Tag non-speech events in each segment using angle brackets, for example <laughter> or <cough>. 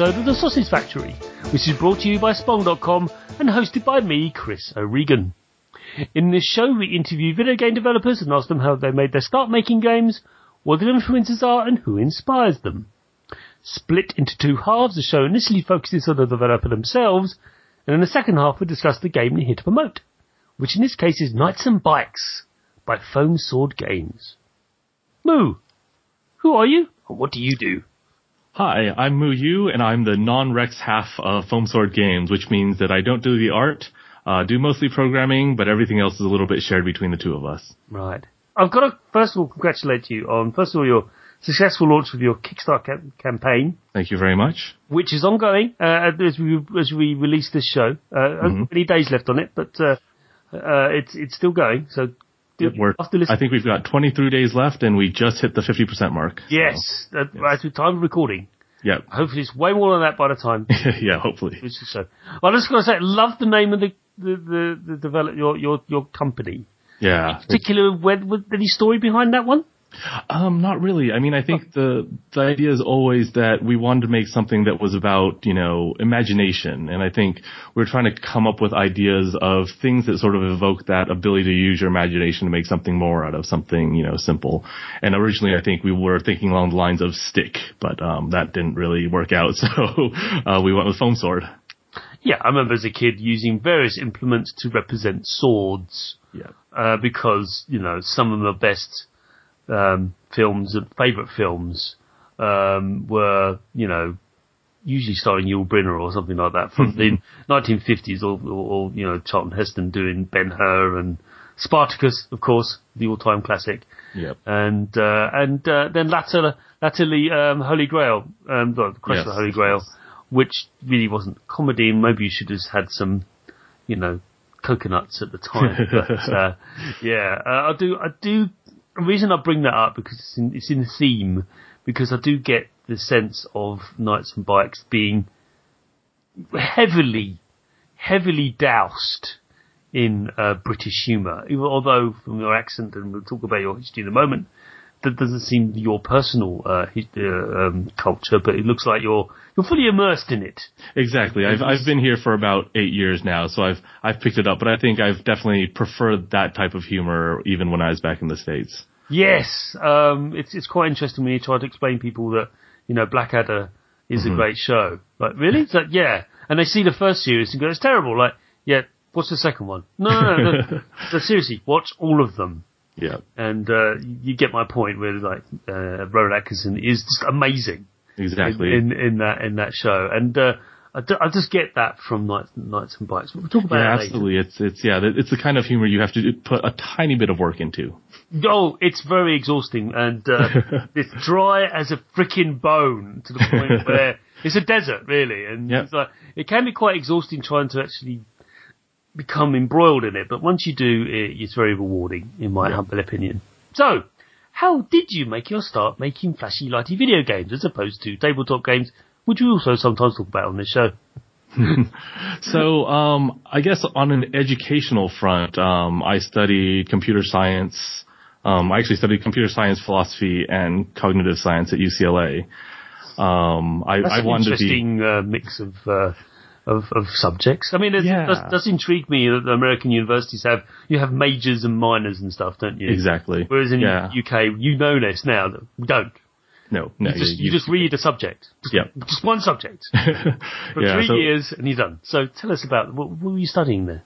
episode of The Sausage Factory, which is brought to you by Spong.com and hosted by me, Chris O'Regan. In this show, we interview video game developers and ask them how they made their start making games, what their influences are, and who inspires them. Split into two halves, the show initially focuses on the developer themselves, and in the second half we discuss the game they're here to promote, which in this case is Knights and Bikes by Foam Sword Games. Moo, who are you and what do you do? Hi, I'm Moo Yu, and I'm the non-Rex half of Foam Sword Games, which means that I don't do the art, uh, do mostly programming, but everything else is a little bit shared between the two of us. Right. I've got to first of all congratulate you on first of all your successful launch of your Kickstarter cam- campaign, Thank you very much. which is ongoing uh, as we as we release this show. Uh, Only days left on it, but uh, uh, it's it's still going. So do, We're, I think we've got 23 days left, and we just hit the 50% mark. So, yes, uh, as with time of recording. yeah. Hopefully, it's way more than that by the time <laughs> yeah, hopefully. we release the show. Well, I'm just going to say, love the name of the the the, the develop your your your company. Yeah. In Particular, where, was any story behind that one? Um, not really. I mean, I think the the idea is always that we wanted to make something that was about you know imagination, and I think we're trying to come up with ideas of things that sort of evoke that ability to use your imagination to make something more out of something you know simple. And originally, I think we were thinking along the lines of stick, but um, that didn't really work out, <laughs> so uh, we went with foam sword. Yeah, I remember as a kid using various implements to represent swords. Yeah. uh, because you know some of my best um, films and favourite films um, were you know usually starring Yul Brynner or something like that from the 1950s, or, or, or you know Charlton Heston doing Ben Hur and Spartacus, of course, the all-time classic, Yep. and uh, and uh, then latter, latterly um, Holy Grail, um, the Quest Yes, of the Holy Grail, which really wasn't comedy, and maybe you should have had some, you know, coconuts at the time. but <laughs> uh, yeah, uh, I do. I do. The reason I bring that up because it's in, it's in theme because I do get the sense of Knights and Bikes being heavily, heavily doused in uh, British humour. Although from your accent, and we'll talk about your history in a moment, that doesn't seem your personal uh, uh, um, culture, but it looks like you're you're fully immersed in it. Exactly. I've I've been here for about eight years now, so I've I've picked it up. But I think I've definitely preferred that type of humor even when I was back in the states. Yes, um, it's it's quite interesting when you try to explain people that you know Blackadder is a great show. Like really? It's like yeah, and they see the first series and go, it's terrible. Like yeah, what's the second one? No, no, no. no. so <laughs> seriously, watch all of them. Yeah. And uh, you get my point. Where like uh, Rowan Atkinson is just amazing Exactly. in, in in that in that show, and uh, I, d- I just get that from Knights, Knights and Bikes. But we'll talk about yeah, that later. absolutely. It's it's yeah, it's the kind of humor you have to put a tiny bit of work into. Oh, it's very exhausting and uh, <laughs> it's dry as a freaking bone to the point where <laughs> it's a desert, really, and Yep. it's like, it can be quite exhausting trying to actually become embroiled in it. But once you do, it, it's very rewarding, in my humble opinion. So, how did you make your start making flashy, lighty video games as opposed to tabletop games, which we also sometimes talk about on this show? <laughs> So, um, I guess on an educational front, um, I studied computer science. Um, I actually studied computer science, philosophy, and cognitive science at UCLA. Um, I, That's I an wanted to be. interesting uh, mix of, uh, of of subjects. I mean, it Yeah. does, does intrigue me that the American universities have you have majors and minors and stuff, don't you? Exactly. Whereas in yeah. UK, you know this now that we don't. no, no, You just, you just read a subject, just, Yep. just one subject <laughs> for Yeah, three so- years, and you're done. So tell us about what, what were you studying there?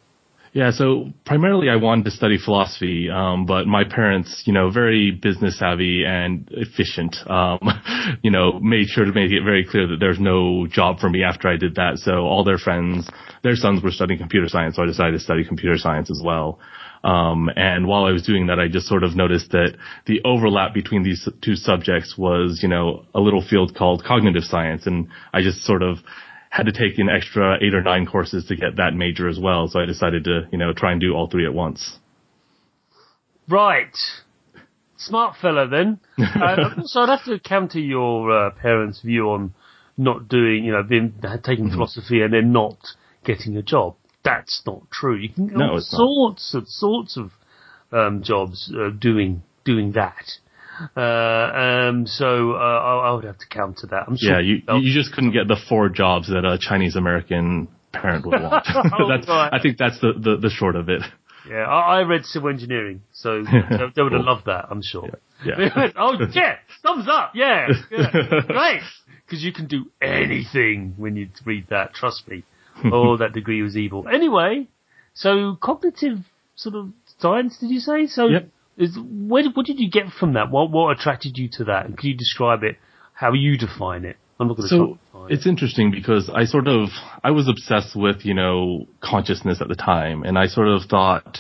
Yeah, so primarily I wanted to study philosophy, um, but my parents, you know, very business savvy and efficient, um, <laughs> you know, made sure to make it very clear that there's no job for me after I did that. So all their friends, their sons were studying computer science, so I decided to study computer science as well. Um, and while I was doing that, I just sort of noticed that the overlap between these two subjects was, you know, a little field called cognitive science, and I just sort of had to take an extra eight or nine courses to get that major as well. So I decided to, you know, try and do all three at once. Right. Smart fella then. <laughs> uh, so I'd have to counter your uh, parents' view on not doing, you know, being, taking Mm-hmm. philosophy and then not getting a job. That's not true. You can get No, all it's not. sorts of sorts of um, jobs uh, doing doing that. Uh, um, so uh, I, I would have to counter that. I'm sure. Yeah, you you just couldn't get the four jobs that a Chinese American parent would want. <laughs> <laughs> Oh, that's, right. I think that's the, the, the short of it. Yeah, I, I read civil engineering, so <laughs> they, would have loved that. I'm sure. Yeah. Went, oh yeah, thumbs up, yeah, yeah. great, because you can do anything when you read that. Trust me. Oh, that degree was evil. Anyway, so cognitive sort of science, did you say? So, Yep. Is where what did you get from that? What what attracted you to that? And could you describe it? How you define it? I'm not going to So it's interesting because I sort of I was obsessed with you know consciousness at the time, and I sort of thought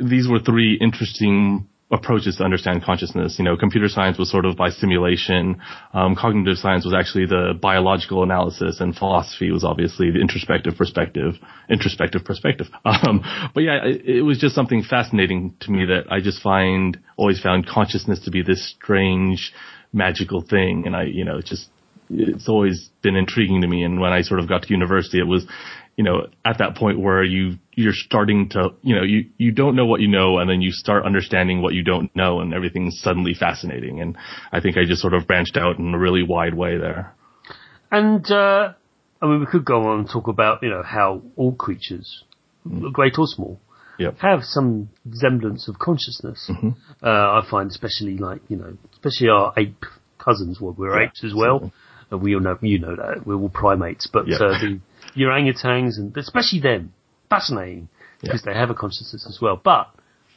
these were three interesting approaches to understand consciousness. You know, computer science was sort of by simulation, um, cognitive science was actually the biological analysis, and philosophy was obviously the introspective perspective. Introspective perspective. <laughs> Um, but yeah, it, it was just something fascinating to me that I just find always found consciousness to be this strange, magical thing, and I, you know, just it's always been intriguing to me. And when I sort of got to university, it was, you know, at that point where you, you're starting to, you know, you, you don't know what you know and then you start understanding what you don't know and everything's suddenly fascinating. And I think I just sort of branched out in a really wide way there. And uh, I mean, we could go on and talk about you know how all creatures, great or small, Yep. have some semblance of consciousness. Uh, I find, especially like you know, especially our ape cousins. Well, we're Yeah, apes as well. absolutely. Uh, we all know, you know that we're all primates, but Yeah. uh, the orangutans and especially them, fascinating because they have a consciousness as well. But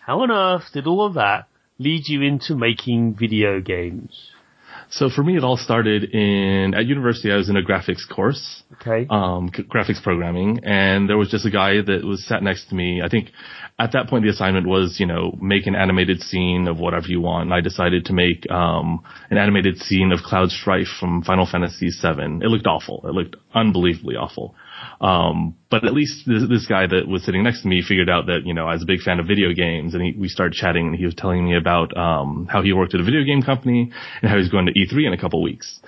how on earth did all of that lead you into making video games? So for me, it all started in, at university, I was in a graphics course. Okay. um, graphics programming, and there was just a guy that was sat next to me. I think at that point the assignment was, you know, make an animated scene of whatever you want. And I decided to make um, an animated scene of Cloud Strife from Final Fantasy VII. It looked awful. It looked unbelievably awful. Um, but at least this, this guy that was sitting next to me figured out that, you know, I was a big fan of video games and he, we started chatting and he was telling me about, um, how he worked at a video game company and how he's going to E3 in a couple weeks.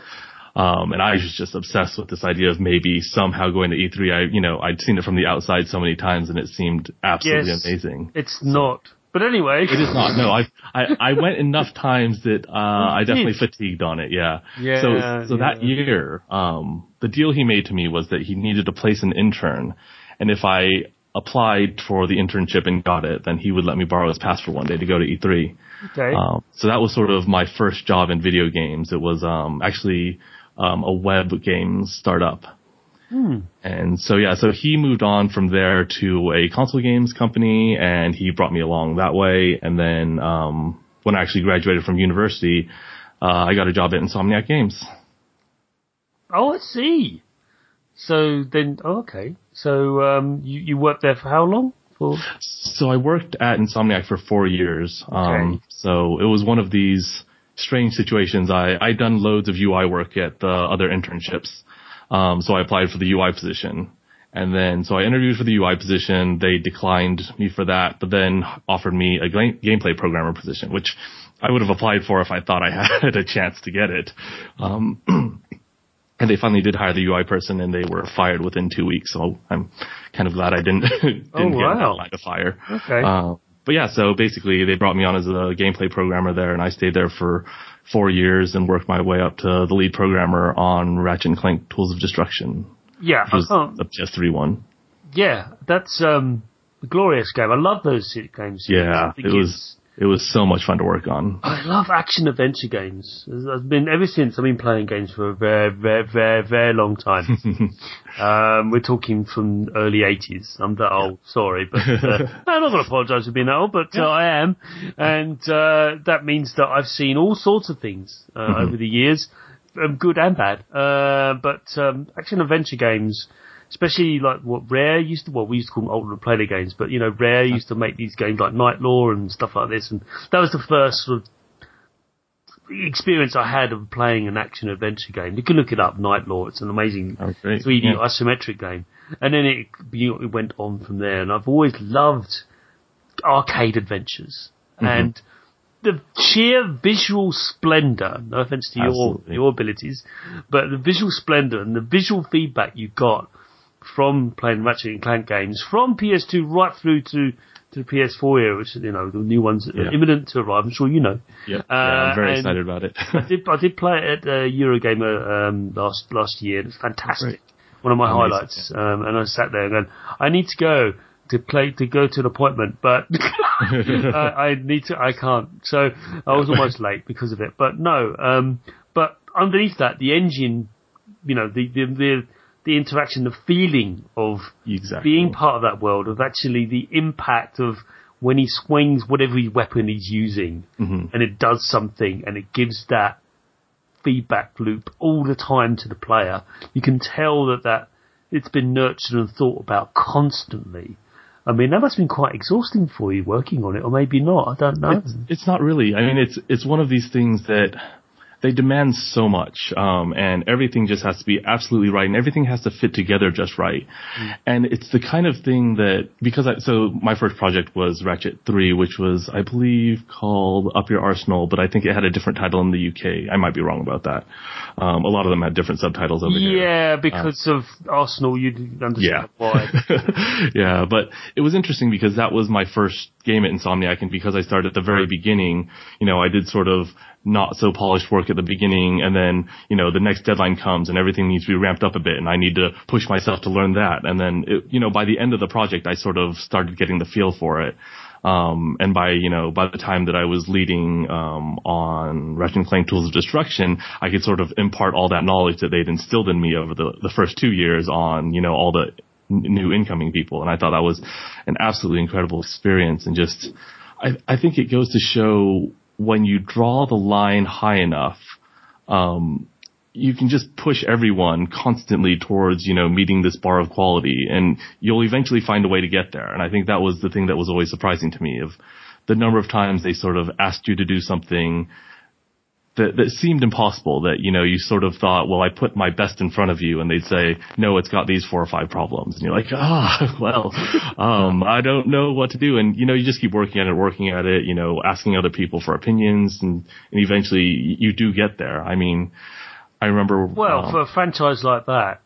Um, and I was just obsessed with this idea of maybe somehow going to E3. I, you know, I'd seen it from the outside so many times and it seemed absolutely Yes. amazing. It's not. But anyway. It is not. No, I, I, I went enough times that, uh, I definitely fatigued on it. Yeah. Yeah, So, so that year, um, the deal he made to me was that he needed to place an intern. And if I applied for the internship and got it, then he would let me borrow his pass for one day to go to E3. Okay. Um, so that was sort of my first job in video games. It was um, actually um, a web games startup. And so yeah, so he moved on from there to a console games company, and he brought me along that way. And then um, when I actually graduated from university, uh, I got a job at Insomniac Games. Oh, I see. So then, oh, okay. So um, you you worked there for how long? For So I worked at Insomniac for four years. Okay. Um, so it was one of these strange situations. I I done loads of UI work at the other internships. Um, so I applied for the UI position. And then, so I interviewed for the UI position. They declined me for that, but then offered me a ga- gameplay programmer position, which I would have applied for if I thought I <laughs> had a chance to get it. Um, <clears throat> and they finally did hire the UI person and they were fired within two weeks. So I'm kind of glad I didn't, <laughs> didn't Oh, get wow. that line of fire. Okay. Uh, but yeah, so basically they brought me on as a gameplay programmer there and I stayed there for four years and worked my way up to the lead programmer on Ratchet and Clank Tools of Destruction, yeah, which I was can't. the PS3 one. Yeah, that's um, a glorious game. I love those games. Yeah, it was, it was so much fun to work on. I love action adventure games. I've been ever since I've been playing games for a very, very, very, very long time. <laughs> um, we're talking from early eighties. I'm that old, sorry, but uh, <laughs> I'm not going to apologise for being that old, but uh, I am, and uh, that means that I've seen all sorts of things uh, over the years, um, good and bad. Uh, but um, action adventure games. Especially like what Rare used to, well, we used to call them ultimate player games, but you know, Rare used to make these games like Knight Lore and stuff like this, and that was the first sort of experience I had of playing an action adventure game. You can look it up, Knight Lore. It's an amazing great. 3D Yeah. isometric game. And then it, you know, it went on from there. And I've always loved arcade adventures. Mm-hmm. And the sheer visual splendor, no offense to your, Absolutely. your abilities, but the visual splendor and the visual feedback you got from playing Ratchet and Clank games from PS2 right through to to the PS4 era, which you know the new ones Yeah. are imminent to arrive. I'm sure you know. Yeah, Uh, yeah I'm very excited about it. <laughs> I did I did play it at uh, Eurogamer um, last last year. It was fantastic. Great. One of my Amazing, highlights. Um, and I sat there going, I need to go to play to go to an appointment, but <laughs> I, <laughs> I need to. I can't. So I was almost late because of it. But no. Um, but underneath that, the engine, you know, the the the, the interaction, the feeling of exactly. being part of that world, of actually the impact of when he swings whatever weapon he's using, Mhm. and it does something, and it gives that feedback loop all the time to the player. You can tell that that it's been nurtured and thought about constantly. I mean, that must have been quite exhausting for you working on it, or maybe not. I don't know. It's, it's not really. I mean, it's it's one of these things that they demand so much, um, and everything just has to be absolutely right, and everything has to fit together just right. And it's the kind of thing that because I so my first project was Ratchet Three, which was I believe called Up Your Arsenal, but I think it had a different title in the UK. I might be wrong about that. Um, a lot of them had different subtitles over here. Yeah, because of Arsenal, you didn't understand Yeah. why. <laughs> yeah, but it was interesting because that was my first game at Insomniac and because I started at the very beginning, you know, I did sort of not so polished work at the beginning and then, you know, the next deadline comes and everything needs to be ramped up a bit and I need to push myself to learn that. And then, it, you know, by the end of the project, I sort of started getting the feel for it. Um, and by, you know, by the time that I was leading, um, on Ratchet and Clank Tools of Destruction, I could sort of impart all that knowledge that they'd instilled in me over the, the first two years on, you know, all the new incoming people. And I thought that was an absolutely incredible experience and just, I, I think it goes to show when you draw the line high enough, um, you can just push everyone constantly towards, you know, meeting this bar of quality and you'll eventually find a way to get there. And I think that was the thing that was always surprising to me of the number of times they sort of asked you to do something that, that seemed impossible that, you know, you sort of thought, well, I put my best in front of you and they'd say, no, it's got these four or five problems. And you're like, <laughs> ah, well, um, I don't know what to do. And, you know, you just keep working at it, working at it, you know, asking other people for opinions and, and eventually you do get there. I mean, I remember. Well, um, for a franchise like that,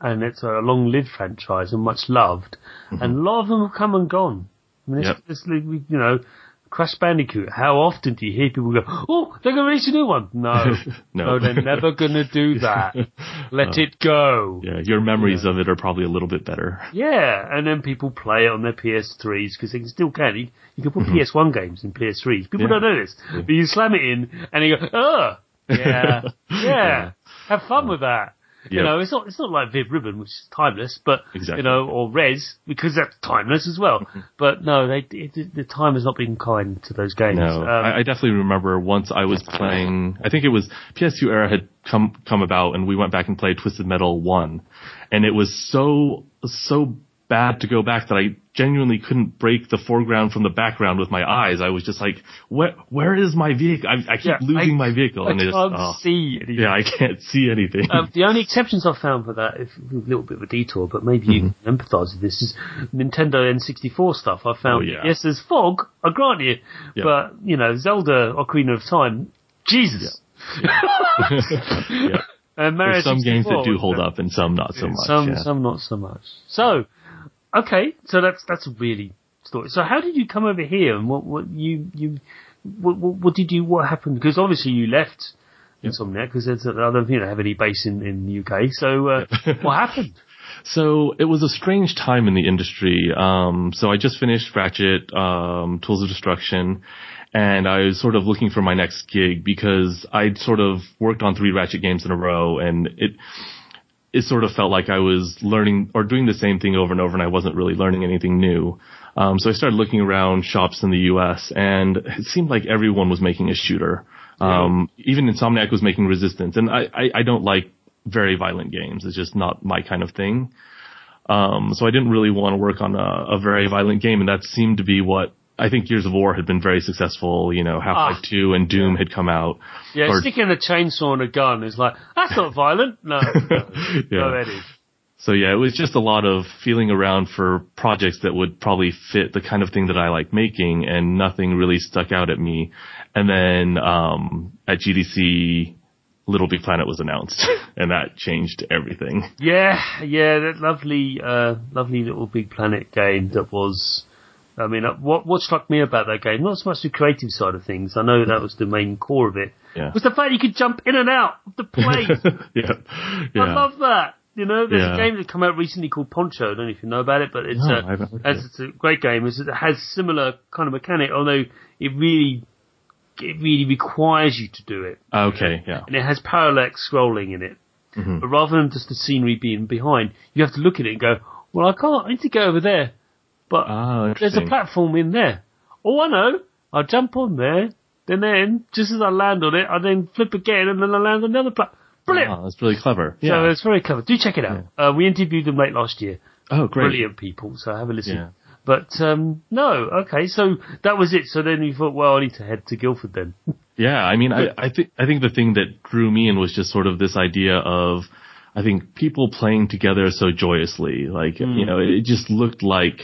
and it's a long-lived franchise and much loved, and a lot of them have come and gone. I mean, it's, Mm-hmm. Yep. it's like, we- you know, Crash Bandicoot. How often do you hear people go, "Oh, they're going to release a new one"? No, <laughs> No. they're never going to do <laughs> that. Let it go. yeah, your memories of it are probably a little bit better. Yeah, and then people play it on their PS3s because they can still can. You, you can put PS1 games in PS3s. People Mm-hmm. Yeah. don't know this, but you slam it in and you go, oh, <laughs> Yeah, yeah. Yeah. Have fun with that. You know, it's not it's not like Vib-Ribbon, which is timeless, but Exactly. you know, or Rez because that's timeless as well. Mm-hmm. But no, they it, the time has not been kind to those games. No, Um, I, I definitely remember once I was playing. I think it was PS2 era had come come about, and we went back and played Twisted Metal One, and it was so so bad to go back that I genuinely couldn't break the foreground from the background with my eyes. I was just like, where where is my vehicle? I, I keep Yeah, losing I- my vehicle, I and can't just, oh, see anything. yeah, I can't see anything. Um, the only exceptions I've found for that, if a little bit of a detour, but maybe you Mm-hmm. can empathise with this, is Nintendo N64 stuff. I found, Oh, yeah. yes, there's fog, I grant you, Yeah. but, you know, Zelda Ocarina of Time, Jesus. yeah. <laughs> <laughs> There's some games that do hold up, and some not so much. Some, yeah. some not so much. So, okay, so that's, that's a really story. So how did you come over here and what, what you, you, what, what, what did you, what happened? Because obviously you left Insomniac because I don't, you know, have any base in, in the UK. So, uh, <laughs> what happened? So it was a strange time in the industry. Um, so I just finished Ratchet, um, Tools of Destruction, and I was sort of looking for my next gig because I'd sort of worked on three Ratchet games in a row, and it it sort of felt like I was learning or doing the same thing over and over, and I wasn't really learning anything new. Um, so I started looking around shops in the U.S., and it seemed like everyone was making a shooter. Um, even Insomniac was making Resistance, and I, I, I don't like very violent games. It's just not my kind of thing. Um, so I didn't really want to work on a, a very violent game, and that seemed to be what I think Gears of War had been very successful. You know, Half-Life Ah. 2 and Doom had come out. Yeah, Or- sticking a chainsaw and a gun is like, that's not violent. No, <laughs> no, Yeah. no, that is. So yeah, it was just a lot of feeling around for projects that would probably fit the kind of thing that I like making and nothing really stuck out at me. And then, um, at GDC Little Big Planet was announced, <laughs> and that changed everything. Yeah, yeah, that lovely, uh, lovely Little Big Planet game that was. I mean, uh, what what struck me about that game, not so much the creative side of things. I know that was the main core of it. Yeah. Was the fact you could jump in and out of the plane. yeah, <laughs> yeah. I love that. You know, there's Yeah. a game that come out recently called Poncho. I don't know if you know about it, but it's No, a, I haven't heard of it's, a great game. It's, it has similar kind of mechanic, although it really, it really requires you to do it. Okay, yeah. And it has parallax scrolling in it. Mhm. But rather than just the scenery being behind, you have to look at it and go, well, I can't, I need to go over there. But Oh, there's a platform in there. Oh, I know. I'll jump on there. Then, then, just as I land on it, I then flip again and then I land on the other platform. Brilliant! Oh, that's really clever. Yeah. So it's very clever. Do check it out. Uh, we interviewed them late last year. oh, great. Brilliant people. So have a listen. Yeah. But um, no, okay. So that was it. So then you thought, well, I need to head to Guildford then. <laughs> Yeah, I mean, I, I think I think the thing that drew me in was just sort of this idea of, I think people playing together so joyously, like you know, it just looked like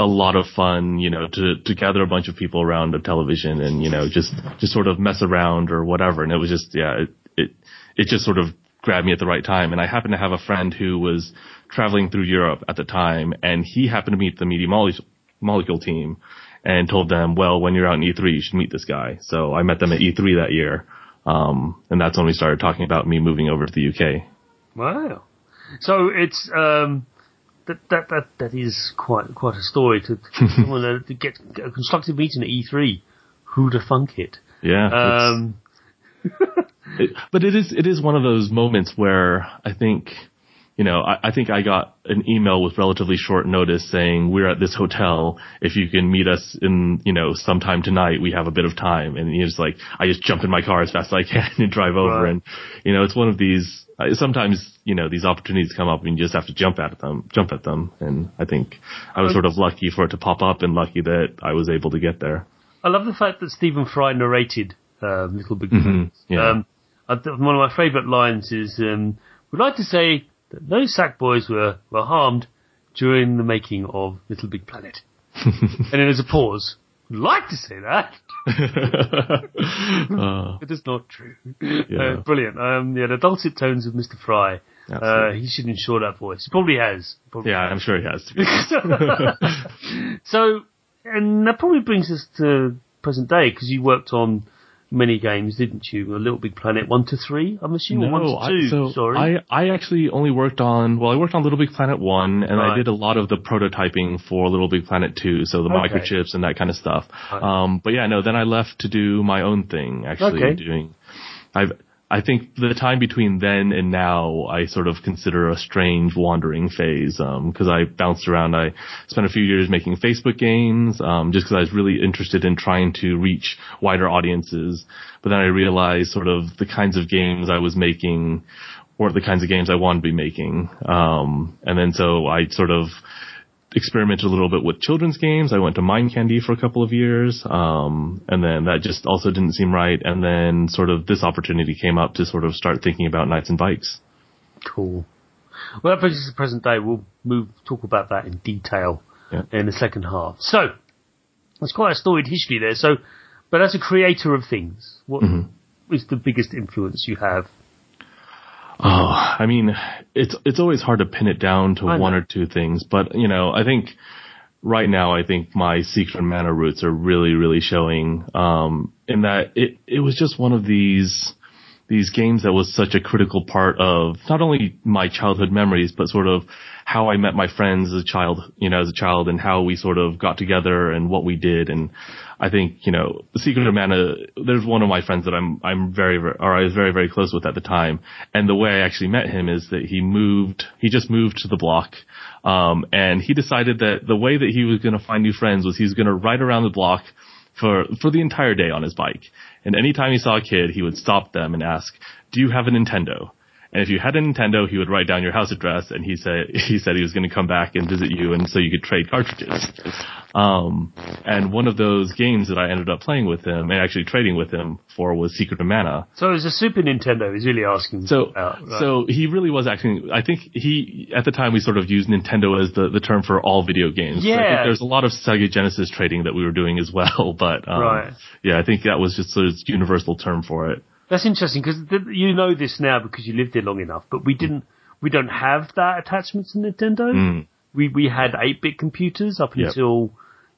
a lot of fun, you know, to to gather a bunch of people around a television and you know just just sort of mess around or whatever, and it was just yeah, it it, it just sort of grabbed me at the right time, and I happened to have a friend who was traveling through Europe at the time, and he happened to meet the Media Mole- Molecule team and told them, well, when you're out in E3, you should meet this guy. So I met them at E3 that year. Um, and that's when we started talking about me moving over to the UK. Wow. So it's um, that that that that is quite quite a story to <laughs> someone uh, to get, a constructive meeting at E3. Who to funk it? Yeah. Um, <laughs> it, but it is, it is one of those moments where I think, you know, I, I think I got an email with relatively short notice saying we're at this hotel. If you can meet us in, you know, sometime tonight, we have a bit of time. And he was like, I just jump in my car as fast as I can <laughs> and drive over. Right. And, you know, it's one of these, uh, sometimes, you know, these opportunities come up and you just have to jump at them, jump at them. And I think I was sort of lucky for it to pop up and lucky that I was able to get there. I love the fact that Stephen Fry narrated uh, Little Big Planet. yeah. Um, one of my favourite lines is, um, "We'd like to say that no sack boys were were harmed during the making of Little Big Planet." <laughs> and then there's a pause. We'd like to say that. Uh, <laughs> It is not true. Yeah. Uh, brilliant. Um, yeah, the dulcet tones of Mr. Fry. Uh, he should ensure that voice. He probably has. Probably yeah, I'm sure he has <laughs> <laughs> so, and that probably brings us to present day because you worked on many games, didn't you? A Little Big Planet one to three, I'm assuming. one to I, two. so sorry. I, I actually only worked on, well, I worked on Little Big Planet 1 and Right. I did a lot of the prototyping for Little Big Planet 2, so the Okay. microchips and that kind of stuff. Right. Um, but yeah, no, then I left to do my own thing, actually Okay. doing, I've, I think the time between then and now, I sort of consider a strange wandering phase, um, cause I bounced around. I spent a few years making Facebook games, um, just cause I was really interested in trying to reach wider audiences. But then I realized sort of the kinds of games I was making weren't the kinds of games I wanted to be making. Um, and then so I sort of experimented a little bit with children's games. I went to Mind Candy for a couple of years. Um, and then that just also didn't seem right. And then sort of this opportunity came up to sort of start thinking about Knights and Bikes. cool. Well, that brings us to present day. We'll move talk about that in detail Yeah. in the second half. So, there's quite a storied history there. So, but as a creator of things, what is Mm-hmm. the biggest influence you have? Oh, I mean, it's it's always hard to pin it down to one or two things, but you know, I think right now I think my secret mana roots are really really showing um in that it it was just one of these these games that was such a critical part of not only my childhood memories but sort of how I met my friends as a child, you know, as a child and how we sort of got together and what we did and I think, you know, Secret of Mana, there's one of my friends that I'm, I'm very, very, or I was very, very close with at the time. And the way I actually met him is that he moved, he just moved to the block. Um, and he decided that the way that he was going to find new friends was he was going to ride around the block for, for the entire day on his bike. And anytime he saw a kid, he would stop them and ask, do you have a Nintendo? And if you had a Nintendo, he would write down your house address and he said, <laughs> he said he was going to come back and visit you and so you could trade cartridges. Um, and one of those games that I ended up playing with him and actually trading with him for was Secret of Mana. So, it was a Super Nintendo. He's really asking. So, about, right? so he really was actually, I think he, at the time we sort of used Nintendo as the, the term for all video games. I Yeah. think there's a lot of Sega Genesis trading that we were doing as <laughs> well, but, um, Right. yeah, I think that was just sort of universal term for it. That's interesting because th- you know this now because you lived there long enough, but we didn't, we don't have that attachment to Nintendo. Mm. We, we had 8-bit computers up Yep. until,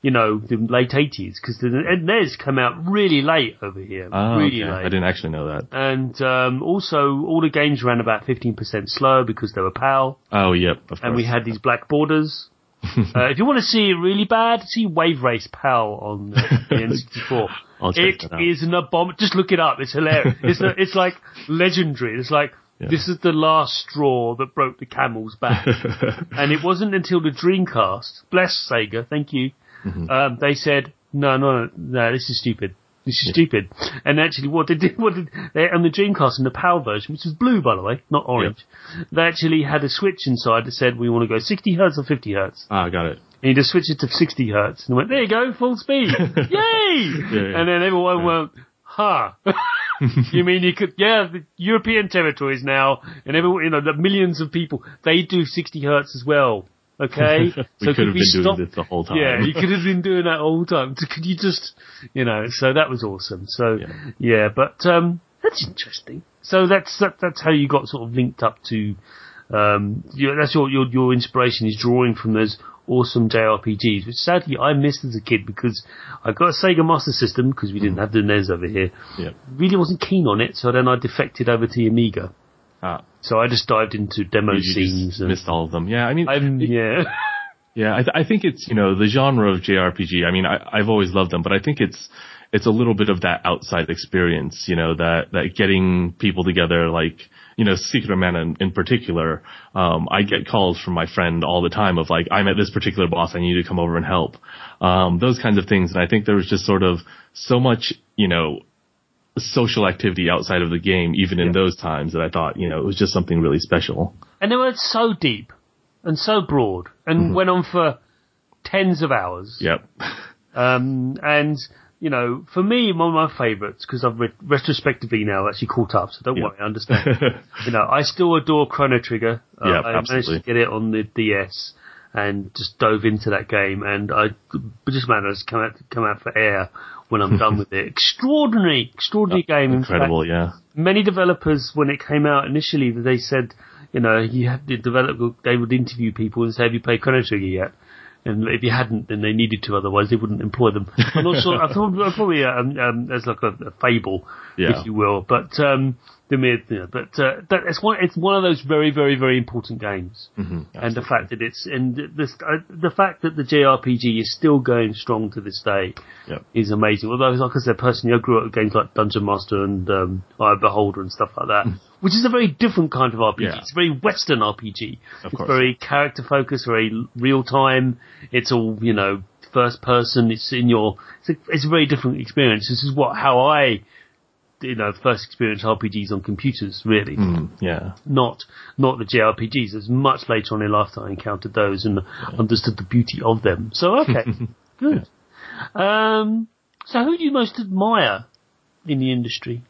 you know, the late 80s because the NES came out really late over here. Oh, really okay. late. I didn't actually know that. And um, also, all the games ran about 15% slower because they were PAL, Oh, yep, of course. and we had these black borders. <laughs> uh, if you want to see it really bad, see Wave Race PAL on uh, the <laughs> N64. I'll check It is an abomination. Just look it up. It's hilarious. <laughs> it's, a, it's like legendary. It's like Yeah. this is the last straw that broke the camel's back. and it wasn't until the Dreamcast, bless Sega, thank you, Mm-hmm. um, they said, no, no, no, no, this is stupid. This is stupid. And actually what they did, <laughs> what did, they, on the Dreamcast in the PAL version, which was blue by the way, not orange, they actually had a switch inside that said we want to go 60 hertz or 50 hertz. ah, got it. And you just switched it to 60 hertz and went, there you go, full speed. <laughs> Yay! yeah. And then everyone went, huh. <laughs> you mean you could, yeah, the European territories now, and everyone, you know, the millions of people, they do 60 hertz as well. Okay? <laughs> we could have been stop- doing this the whole time. Yeah, you could have been doing that all the time. So Could you just, you know, so that was awesome. So, yeah, Yeah. but, um, that's interesting. So that's, that, that's how you got sort of linked up to, um, you that's your, your, your inspiration is drawing from those awesome JRPGs, which sadly I missed as a kid because I got a Sega Master System because we didn't Mm. have the NES over here. Yep. Really wasn't keen on it, so then I defected over to the Amiga. Ah, So I just dived into demo you scenes just and missed all of them. Yeah, I mean, I'm, yeah. <laughs> Yeah, I, th- I think it's you know the genre of JRPG. I mean, I, I've always loved them, but I think it's it's a little bit of that outside experience. You know that that getting people together, like you know Secret of Mana in, in particular. Um, I get calls from my friend all the time of like I'm at this particular boss, I need you to come over and help. Um, those kinds of things, and I think there was just sort of so much you know social activity outside of the game, even in Yeah. those times, that I thought you know it was just something really special. And they were so deep and so broad and went on for tens of hours. Yep. <laughs> Um, and, you know, for me, one of my favourites, because I've re- retrospectively now actually caught up, so don't Yeah. worry, I understand. <laughs> you know, I still adore Chrono Trigger. Uh, Yeah, I managed to get it on the DS and just dove into that game and I just managed to come out, come out for air when I'm done <laughs> with it. Extraordinary, extraordinary game. In fact, Incredible, yeah. many developers, when it came out initially, they said, you know, you have to develop, they would interview people and say, have you played Chrono Trigger yet? And if you hadn't, then they needed to, otherwise they wouldn't employ them. I'm not sure, I <laughs> thought probably um, um, as like a, a fable, Yeah. if you will. But um, the mere, you know, but uh, that, it's one, it's one of those very, very, very important games. Mm-hmm. And the fact that it's and this, uh, the fact that the JRPG is still going strong to this day Yep. is amazing. Although, like I said, personally, I grew up with games like Dungeon Master and um, Eye of Beholder and stuff like that, which is a very different kind of RPG. Mm. Yeah. It's a very Western RPG. Of it's course. very character focused, very real time. It's all you know, first person. It's in your. It's a, it's a very different experience. This is what how I. You know, first experienced RPGs on computers, really Mm, yeah. not not the JRPGs. It's much later on in life that I encountered those and understood the beauty of them. So okay, <laughs> good. Um, so who do you most admire in the industry?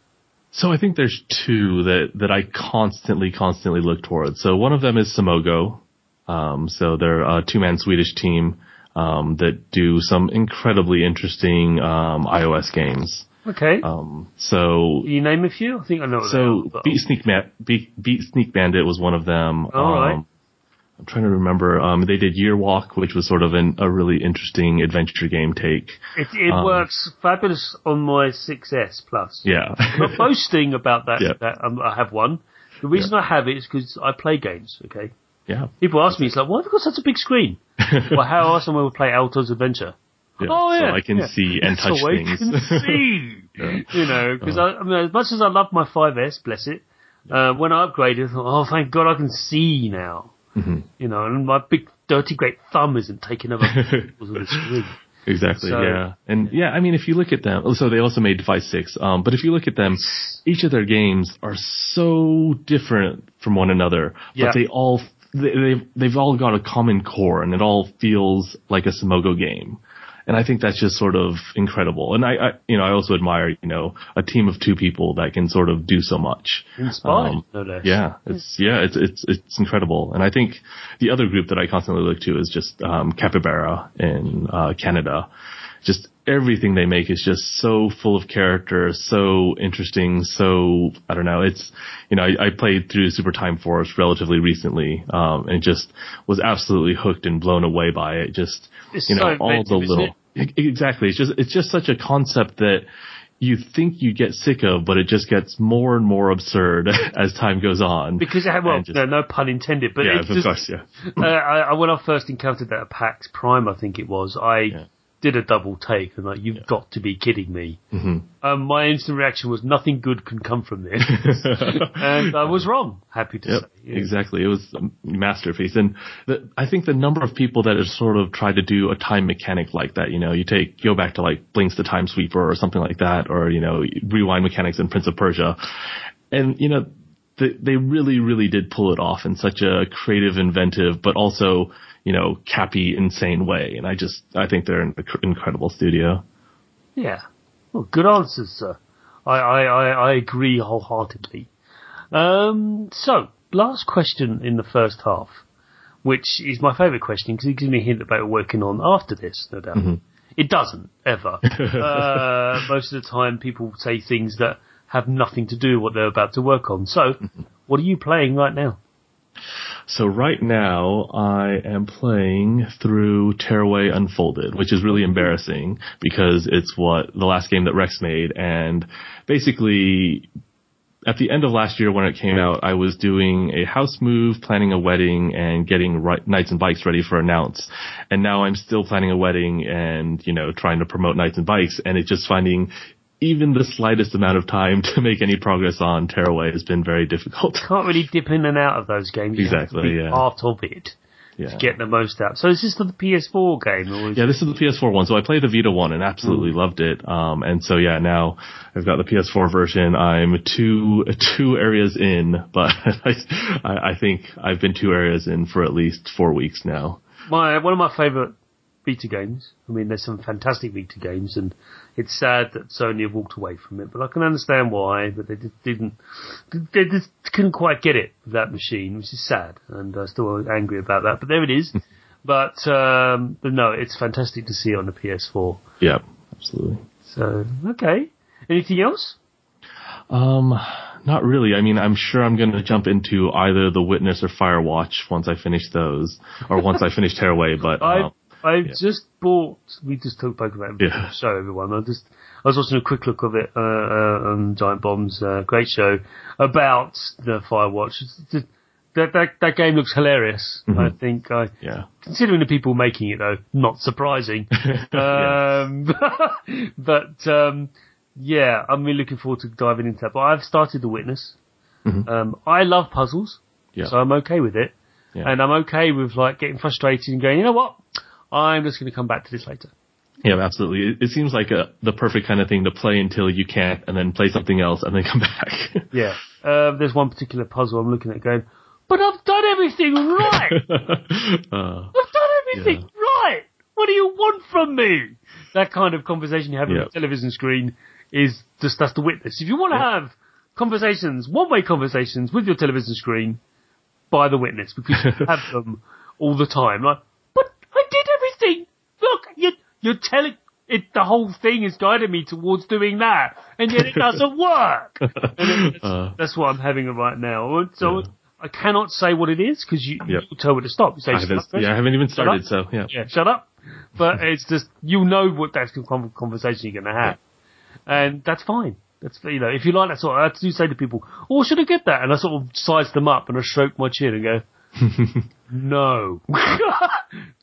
So I think there's two that, that I constantly, constantly look towards. So one of them is Simogo. Um, so they're a two-man Swedish team, um, that do some incredibly interesting, um, iOS games. Okay, Um, so, you name a few? I think I know. So are, Beat Sneak, Ma- Beat, Beat Sneak Bandit was one of them. All right. Um, I'm trying to remember. Um, they did Year Walk, which was sort of an, a really interesting adventure game take. it, it um, works fabulous on my 6S Plus. Yeah. Not <laughs> boasting about that. Yeah. that um, I have one. The reason I have it is because I play games. Okay. yeah. People ask me, it's like, why have you got such a big screen? <laughs> well, how else am I going to play Alto's Adventure? Yeah, Oh yeah, so I can yeah. see and That's touch all I things. can see. <laughs> You know, because I, I mean, as much as I love my 5S, bless it, uh, when I upgraded, I thought, oh, thank God I can see now. Mm-hmm. You know, and my big dirty great thumb isn't taking over <laughs> the screen. Exactly. So- yeah. And yeah, I mean, if you look at them, so they also made Device Six. Um, but if you look at them, each of their games are so different from one another, Yeah. but they all they, they've they've all got a common core, and it all feels like a Simogo game. And I think that's just sort of incredible. And I, I, you know, I also admire, you know, a team of two people that can sort of do so much. Inspired, Um, no less. Yeah, it's yeah, it's it's it's incredible. And I think the other group that I constantly look to is just um, Capybara in uh, Canada. Just everything they make is just so full of character, so interesting, so I don't know. It's you know I, I played through Super Time Force relatively recently, um, and just was absolutely hooked and blown away by it. Just It's you know so all the little exactly. It's just it's just such a concept that you think you get sick of, but it just gets more and more absurd <laughs> as time goes on. Because it well, just- no, no pun intended, but yeah, it's of just, course, yeah. <laughs> uh, I, I- when I first encountered that at PAX Prime, I think it was, I Yeah. Did a double take and like, you've got to be kidding me. hmm Um, my instant reaction was nothing good can come from this. <laughs> and I was wrong, happy to Yep, say. Yeah. exactly. It was a masterpiece, and the, I think the number of people that have sort of tried to do a time mechanic like that, you know, you take go back to like Blinx the Time Sweeper or something like that, or you know, rewind mechanics in Prince of Persia, and you know, they, they really, really did pull it off in such a creative, inventive, but also you know, cappy, insane way. And I just, I think they're an incredible studio. Yeah. Well, good answers, sir. I, I, I, I agree wholeheartedly. Um, so, last question in the first half, which is my favourite question because it gives me a hint about working on after this, no doubt. It doesn't, ever. <laughs> uh, most of the time people say things that have nothing to do with what they're about to work on. So, what are you playing right now? So right now I am playing through Tearaway Unfolded, which is really embarrassing because it's what the last game that Rex made and basically at the end of last year when it came out, I was doing a house move, planning a wedding, and getting ri- Knights and Bikes ready for announce. And now I'm still planning a wedding and, you know, trying to promote Knights and Bikes, and it's just finding even the slightest amount of time <laughs> to make any progress on Tearaway has been very difficult. You Can't really dip in and out of those games. You to Exactly, be yeah. Part of it. Yeah. Get the most out. So is this for the PS4 game? Or is Yeah, this is the PS4 one. So I played the Vita one and absolutely loved it. Um, and so yeah, now I've got the PS4 version. I'm two two areas in, <laughs> but I, I think I've been two areas in for at least four weeks now. my one of my favourite Vita games. I mean, there's some fantastic Vita games, and it's sad that Sony have walked away from it. But I can understand why. But they just didn't. They just couldn't quite get it with that machine, which is sad, and I'm still angry about that. But there it is. <laughs> but um, but no, it's fantastic to see it on the PS4. Yeah, absolutely. So okay. Anything else? Um, not really. I mean, I'm sure I'm going to jump into either The Witness or Firewatch once I finish those, or once I <laughs> finish Tearaway. But um, I yeah. just bought. We just talked about it. Yeah. Show everyone. I just I was watching a quick look of it uh, uh, on Giant Bomb's uh, great show about the Firewatch. Just- That that that game looks hilarious. Mm-hmm. I think I yeah, considering the people making it though, not surprising. <laughs> um, <laughs> but um, yeah, I'm really looking forward to diving into that. But I've started The Witness. Mhm. Um, I love puzzles, yeah, so I'm okay with it, Yeah. and I'm okay with like getting frustrated and going, you know what, I'm just going to come back to this later. yeah, absolutely. It, it seems like a, the perfect kind of thing to play until you can't, and then play something else, and then come <laughs> back. Yeah. Uh, there's one particular puzzle I'm looking at going, but I've done everything right. <laughs> uh, I've done everything right. What do you want from me? That kind of conversation you have on Yeah. the television screen is just that's the witness. If you want to have conversations, one-way conversations with your television screen, buy the witness because you <laughs> have them all the time. Like, but I did everything. Look, you you're telling it. The whole thing is guiding me towards doing that, and yet it <laughs> doesn't work. That's, <laughs> Uh. that's what I'm having right now. So Yeah. I cannot say what it is because you, Yep. you tell me to stop. You say, I haven't, yeah, I haven't even started, so yeah. yeah, shut up. But <laughs> it's just you know what that's conversation you're going to have, and that's fine. That's you know if you like that sort. Of, I do say to people, "Oh, should I get that?" And I sort of size them up and I stroke my chin and go, "No,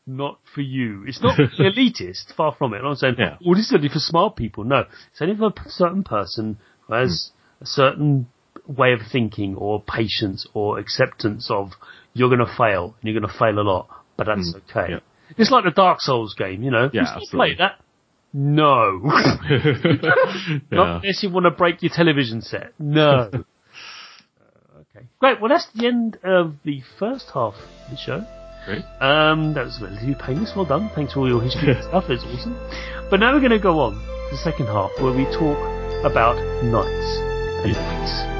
not for you. It's not <laughs> elitist. Far from it. I'm saying, Yeah. "Oh, this is only for smart people." No, it's only for a certain person who has a certain way of thinking or patience or acceptance of you're going to fail and you're going to fail a lot, but that's okay. yeah. It's like the Dark Souls game, you know. Yeah, You play that. No. <laughs> Not yeah. unless you want to break your television set. No. <laughs> Uh, okay. Great. Well, that's the end of the first half of the show. Great. Um, that was relatively painless. Well done. Thanks for all your history and <laughs> stuff. It's awesome. But now we're going to go on to the second half where we talk about knights and knights.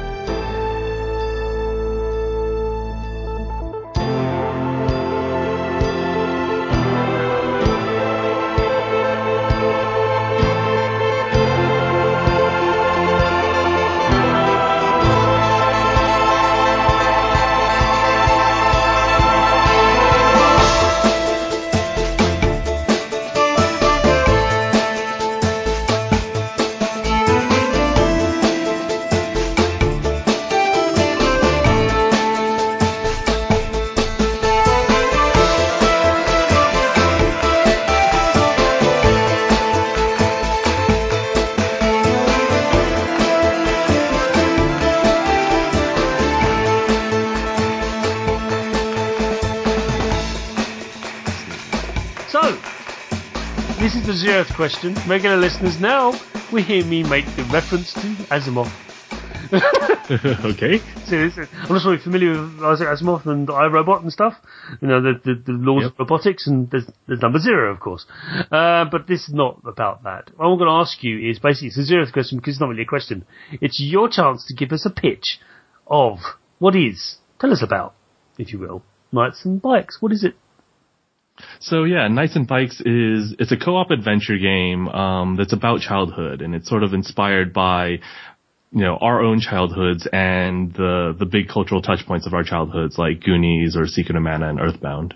Question. Regular listeners now will hear me make the reference to Asimov. <laughs> okay. So I'm not you're familiar with Isaac Asimov and I, Robot and stuff. You know, the, the, the laws Yep. of robotics and there's, there's number zero, of course. Uh, but this is not about that. What I'm going to ask you is basically, it's a zeroth question because it's not really a question. It's your chance to give us a pitch of what is, tell us about, if you will, Knights and Bikes. What is it? So yeah, Knights and Bikes is it's a co-op adventure game um, that's about childhood, and it's sort of inspired by you know our own childhoods and the the big cultural touch points of our childhoods, like Goonies or Secret of Mana and Earthbound.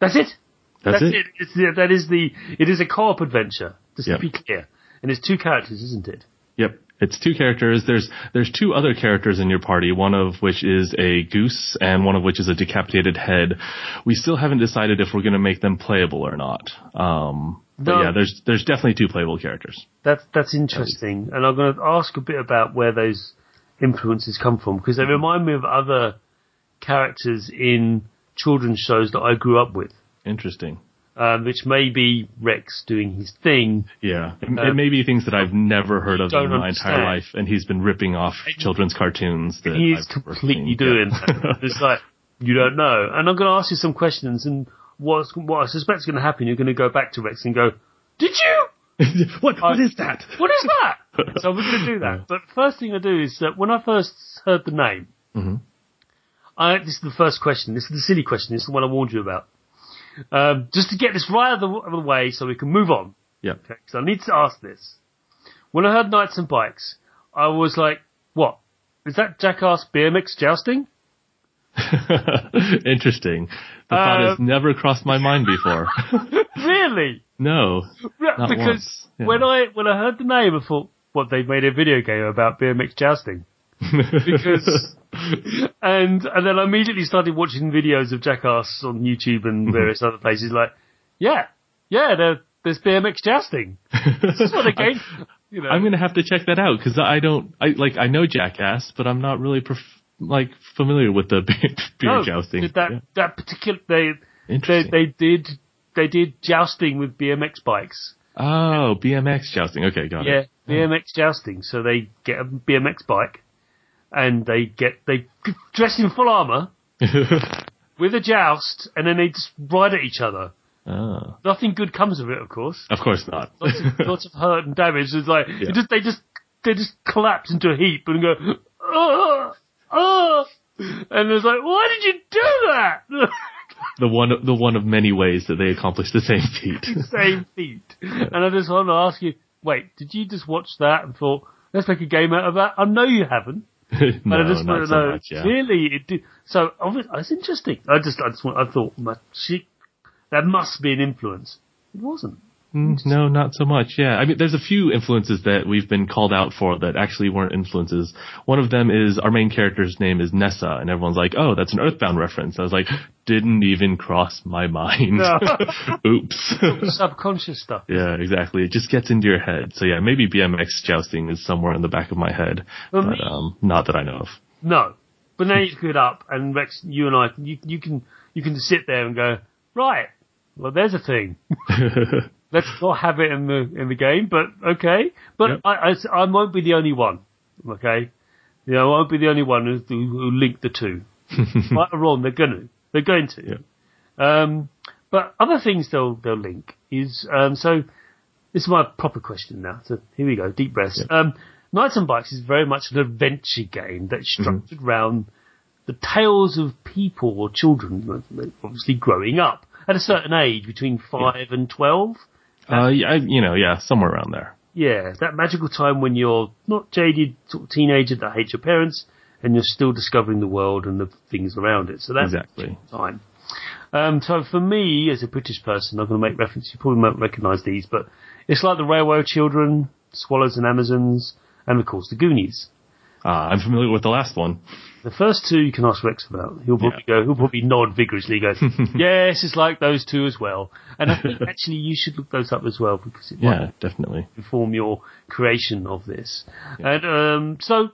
That's it? That's, it. It's the, that is the, it is a co-op adventure, just Yep. to be clear. And it's two characters, isn't it? Yep. It's two characters. There's there's two other characters in your party, one of which is a goose and one of which is a decapitated head. We still haven't decided if we're going to make them playable or not. Um, but No. yeah, there's there's definitely two playable characters. That's that's interesting, and I'm going to ask a bit about where those influences come from because they remind me of other characters in children's shows that I grew up with, Interesting. Um, which may be Rex doing his thing. Yeah, it, Uh, it may be things that I've never heard of in my entire life, and he's been ripping off children's cartoons. That He is I've completely doing. It's like you don't know, and I'm going to ask you some questions, and what's, what I suspect is going to happen, you're going to go back to Rex and go, "Did you?" <laughs> what? What is that? What is that? so we're going to do that. But first thing I do is that when I first heard the name, Mhm. I, this is the first question. This is the silly question. This is the one I warned you about. Um, just to get this right out of the, out of the way so we can move on. Yeah. Okay, so I need to ask this. When I heard Knights and Bikes, I was like, what? Is that jackass BMX jousting? <laughs> Interesting. The thought Uh, has never crossed my mind before. <laughs> Really? no. Because yeah. when I when I heard the name, I thought, what they've made a video game about BMX jousting. <laughs> Because and and then I immediately started watching videos of Jackass on YouTube and mm-hmm. various other places. Like, yeah, yeah, there, there's BMX jousting. This is what <laughs> a game. You know, I'm gonna have to check that out because I don't. I like I know Jackass, but I'm not really like familiar with the <laughs> beer, beer no, jousting. That Yeah. that particular they they they did they did jousting with BMX bikes. oh, BMX jousting. Okay, got Yeah, it. Yeah, BMX jousting. So they get a BMX bike, and they get they dress in full armor <laughs> with a joust, and then they just ride at each other. oh, Nothing good comes of it, of course. of course not. Lots of, <laughs> lots of hurt and damage. It's like Yeah. just they just they just collapse into a heap and go, oh, oh, and it's like, why did you do that? <laughs> the one, the one of many ways that they accomplish the same feat. Same feat. And I just want to ask you, wait, did you just watch that and thought, let's make a game out of that? I know you haven't. <laughs> no, But I just want to know. much. Yeah. Clearly, it did. So obviously, that's interesting. I just, I just, want, I thought, my, she, that must be an influence. It wasn't. Mm, No, not so much. Yeah. I mean, there's a few influences that we've been called out for that actually weren't influences. One of them is our main character's name is Nessa, and everyone's like, oh, that's an Earthbound reference. I was like, didn't even cross my mind. No. <laughs> Oops. Subconscious stuff. yeah, exactly. It just gets into your head. So yeah, maybe BMX jousting is somewhere in the back of my head, For but um, not that I know of. No. But now you it up, and Rex, you and I, you, you can, you can sit there and go, right. Well, there's a thing. <laughs> Let's not have it in the in the game, but okay. But Yep. I, I, I won't be the only one. Okay, you know, I won't be the only one who, who, who link the two. right or wrong, they're gonna, they're going to. Yep. Um, but other things they'll they'll link is um, so. This is my proper question now. So here we go. Deep breaths. Um, Knights and Bikes is very much an adventure game that's structured around the tales of people or children, obviously growing up at a certain age, between five and twelve. Uh, yeah, you know, yeah, somewhere around there. Yeah, that magical time when you're not jaded sort of teenager that hates your parents and you're still discovering the world and the things around it. So that's Exactly. time. Um, so for me, as a British person, I'm going to make reference. You probably won't recognise these, but it's like the Railway Children, Swallows and Amazons, and of course the Goonies. Uh, I'm familiar with the last one. The first two you can ask Rex about. He'll probably go. He'll probably nod vigorously. Go, <laughs> yes, it's like those two as well. And I think <laughs> actually you should look those up as well because it might Yeah, definitely. inform your creation of this. And um, so,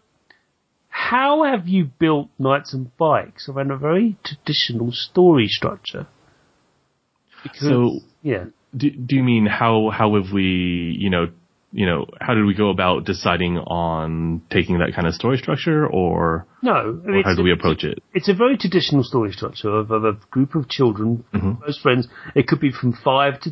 how have you built Knights and Bikes around a very traditional story structure? Because, So- yeah, Do, do you mean how how have we you know you know how did we go about deciding on taking that kind of story structure or No, or how do we approach it? It's a very traditional story structure of, of a group of children, mm-hmm. close friends. It could be from five to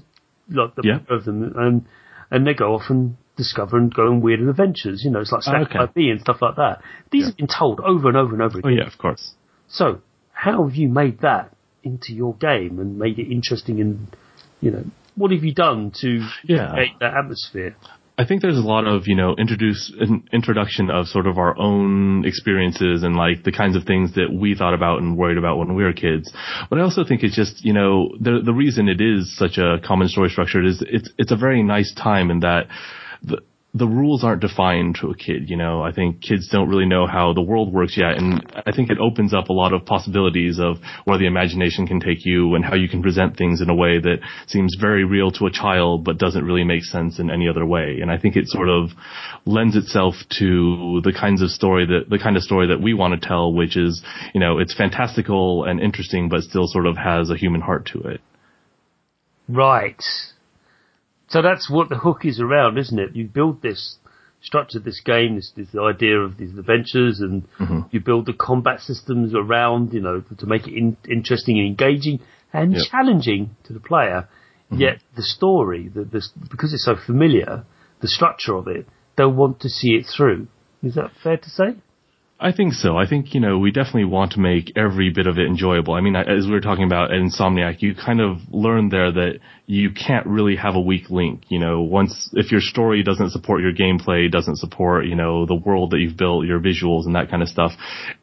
like the Yeah. of them, and and they go off and discover and go on weird adventures. You know, it's like oh, Stack okay. by and stuff like that. These have been told over and over and over again. Oh yeah, of course. So, how have you made that into your game and made it interesting? And you know, what have you done to Yeah. create that atmosphere? I think there's a lot of, you know, introduce an introduction of sort of our own experiences and like the kinds of things that we thought about and worried about when we were kids. But I also think it's just, you know, the the reason it is such a common story structure is it's it's a very nice time in that the the rules aren't defined to a kid, you know. I think kids don't really know how the world works yet, and I think it opens up a lot of possibilities of where the imagination can take you and how you can present things in a way that seems very real to a child but doesn't really make sense in any other way. And I think it sort of lends itself to the kinds of story that the kind of story that we want to tell, which is, you know, it's fantastical and interesting but still sort of has a human heart to it. Right. So that's what the hook is around, isn't it? You build this structure, this game, this, this idea of these adventures, and mm-hmm. you build the combat systems around, you know, to make it in, interesting and engaging and Yep. challenging to the player. Mm-hmm. Yet the story, the, the, because it's so familiar, the structure of it, they'll want to see it through. Is that fair to say? I think so. I think, you know, we definitely want to make every bit of it enjoyable. I mean, as we were talking about at Insomniac, you kind of learn there that you can't really have a weak link. You know, once, if your story doesn't support your gameplay, doesn't support, you know, the world that you've built, your visuals and that kind of stuff,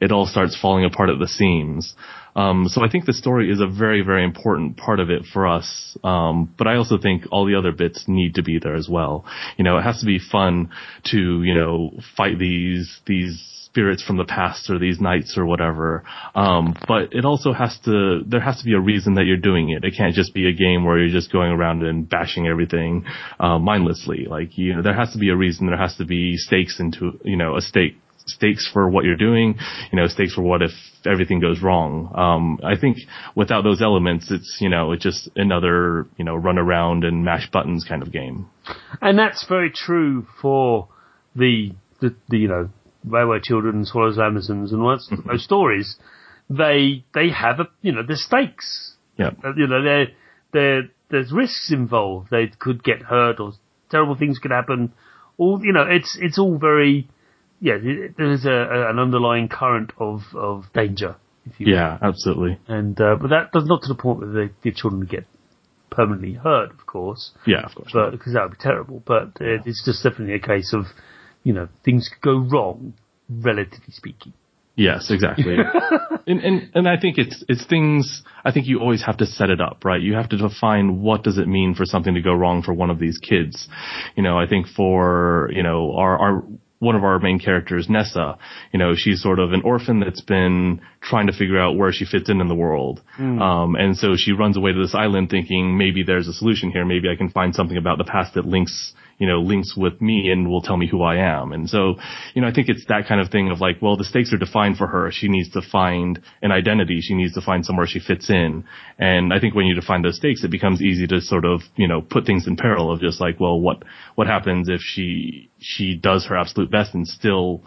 it all starts falling apart at the seams. Um, so I think the story is a very, very important part of it for us. Um, but I also think all the other bits need to be there as well. You know, it has to be fun to, you know, fight these, these spirits from the past or these knights or whatever. Um, but it also has to, there has to be a reason that you're doing it. It can't just be a game where you're just going around and bashing everything, uh, mindlessly. Like, you know, there has to be a reason. There has to be stakes into, you know, a stake stakes for what you're doing, you know, stakes for what if everything goes wrong. Um, I think without those elements, it's, you know, it's just another, you know, run around and mash buttons kind of game. And that's very true for the, the, the you know, Railway Children and Swallows Amazons and all Mm-hmm. those stories. They, they have a, you know, there's stakes. Yeah. Uh, You know, there, there, there's risks involved. They could get hurt or terrible things could happen. All, you know, it's, it's all very, yeah, there's a, a, an underlying current of, of danger. If you will. Yeah, absolutely. And, uh, but that does not to the point where the, the children get permanently hurt, of course Yeah, of course. but because that would be terrible. But uh, it's just definitely a case of, you know, things could go wrong, relatively speaking. Yes, exactly. <laughs> and, and and I think it's it's things. I think you always have to set it up, right? You have to define what does it mean for something to go wrong for one of these kids. You know, I think for you know our our one of our main characters, Nessa, you know, she's sort of an orphan that's been trying to figure out where she fits in in the world. Um, and so she runs away to this island thinking maybe there's a solution here. Maybe I can find something about the past that links, you know, links with me and will tell me who I am. And so, you know, I think it's that kind of thing of like, well, the stakes are defined for her. She needs to find an identity. She needs to find somewhere she fits in. And I think when you define those stakes, it becomes easy to sort of, you know, put things in peril of just like, well, what, what happens if she, she does her absolute best and still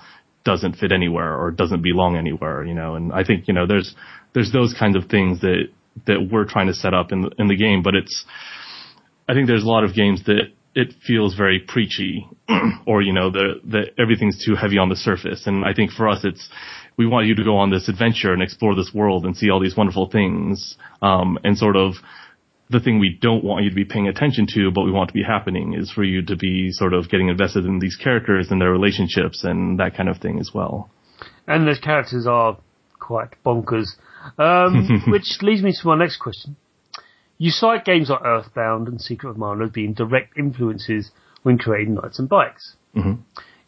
doesn't fit anywhere or doesn't belong anywhere, you know, and I think, you know, there's, there's those kinds of things that, that we're trying to set up in the, in the game, but it's, I think there's a lot of games that it feels very preachy <clears throat> or, you know, the, the, everything's too heavy on the surface. And I think for us, it's, we want you to go on this adventure and explore this world and see all these wonderful things. Um, and sort of the thing we don't want you to be paying attention to, but we want to be happening is for you to be sort of getting invested in these characters and their relationships and that kind of thing as well. And those characters are quite bonkers. Um, <laughs> which leads me to my next question. You cite games like Earthbound and Secret of Mana as being direct influences when creating Knights and Bikes. Mhm.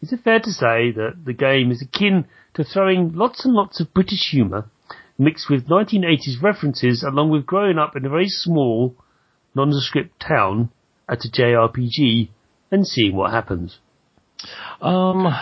Is it fair to say that the game is akin to throwing lots and lots of British humour mixed with 1980s references along with growing up in a very small, nondescript town at a JRPG and seeing what happens? Um,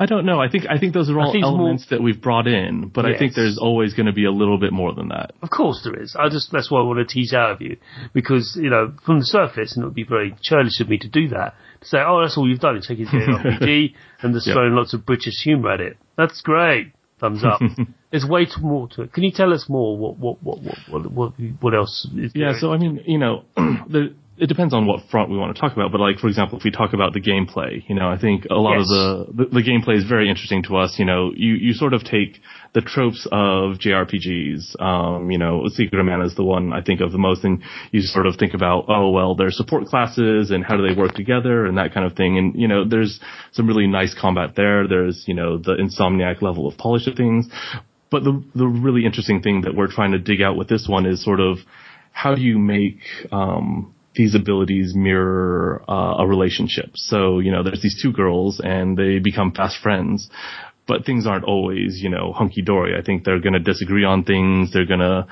I don't know. I think I think those are all elements more, that we've brought in, but yes. I think there's always going to be a little bit more than that. Of course there is. I just that's what I want to tease out of you because you know from the surface, and it would be very churlish of me to do that to say, oh, that's all you've done is take it <laughs> RPG and just yep. throwing lots of British humour at it. That's great. Thumbs up. <laughs> There's way too more to it. Can you tell us more? What what what what what, what else? Is yeah. So I mean, you know, <clears throat> the it depends on what front we want to talk about. But like, for example, if we talk about the gameplay, you know, I think a lot yes. of the, the, the gameplay is very interesting to us. You know, you you sort of take the tropes of JRPGs. Um, you know, Secret of Mana is the one I think of the most, and you sort of think about, oh well, there's support classes and how do they work together and that kind of thing. And you know, there's some really nice combat there. There's you know the Insomniac level of polish of things. But the the really interesting thing that we're trying to dig out with this one is sort of how do you make um, these abilities mirror uh, a relationship. So, you know, there's these two girls and they become fast friends, but things aren't always, you know, hunky dory. I think they're going to disagree on things. They're to,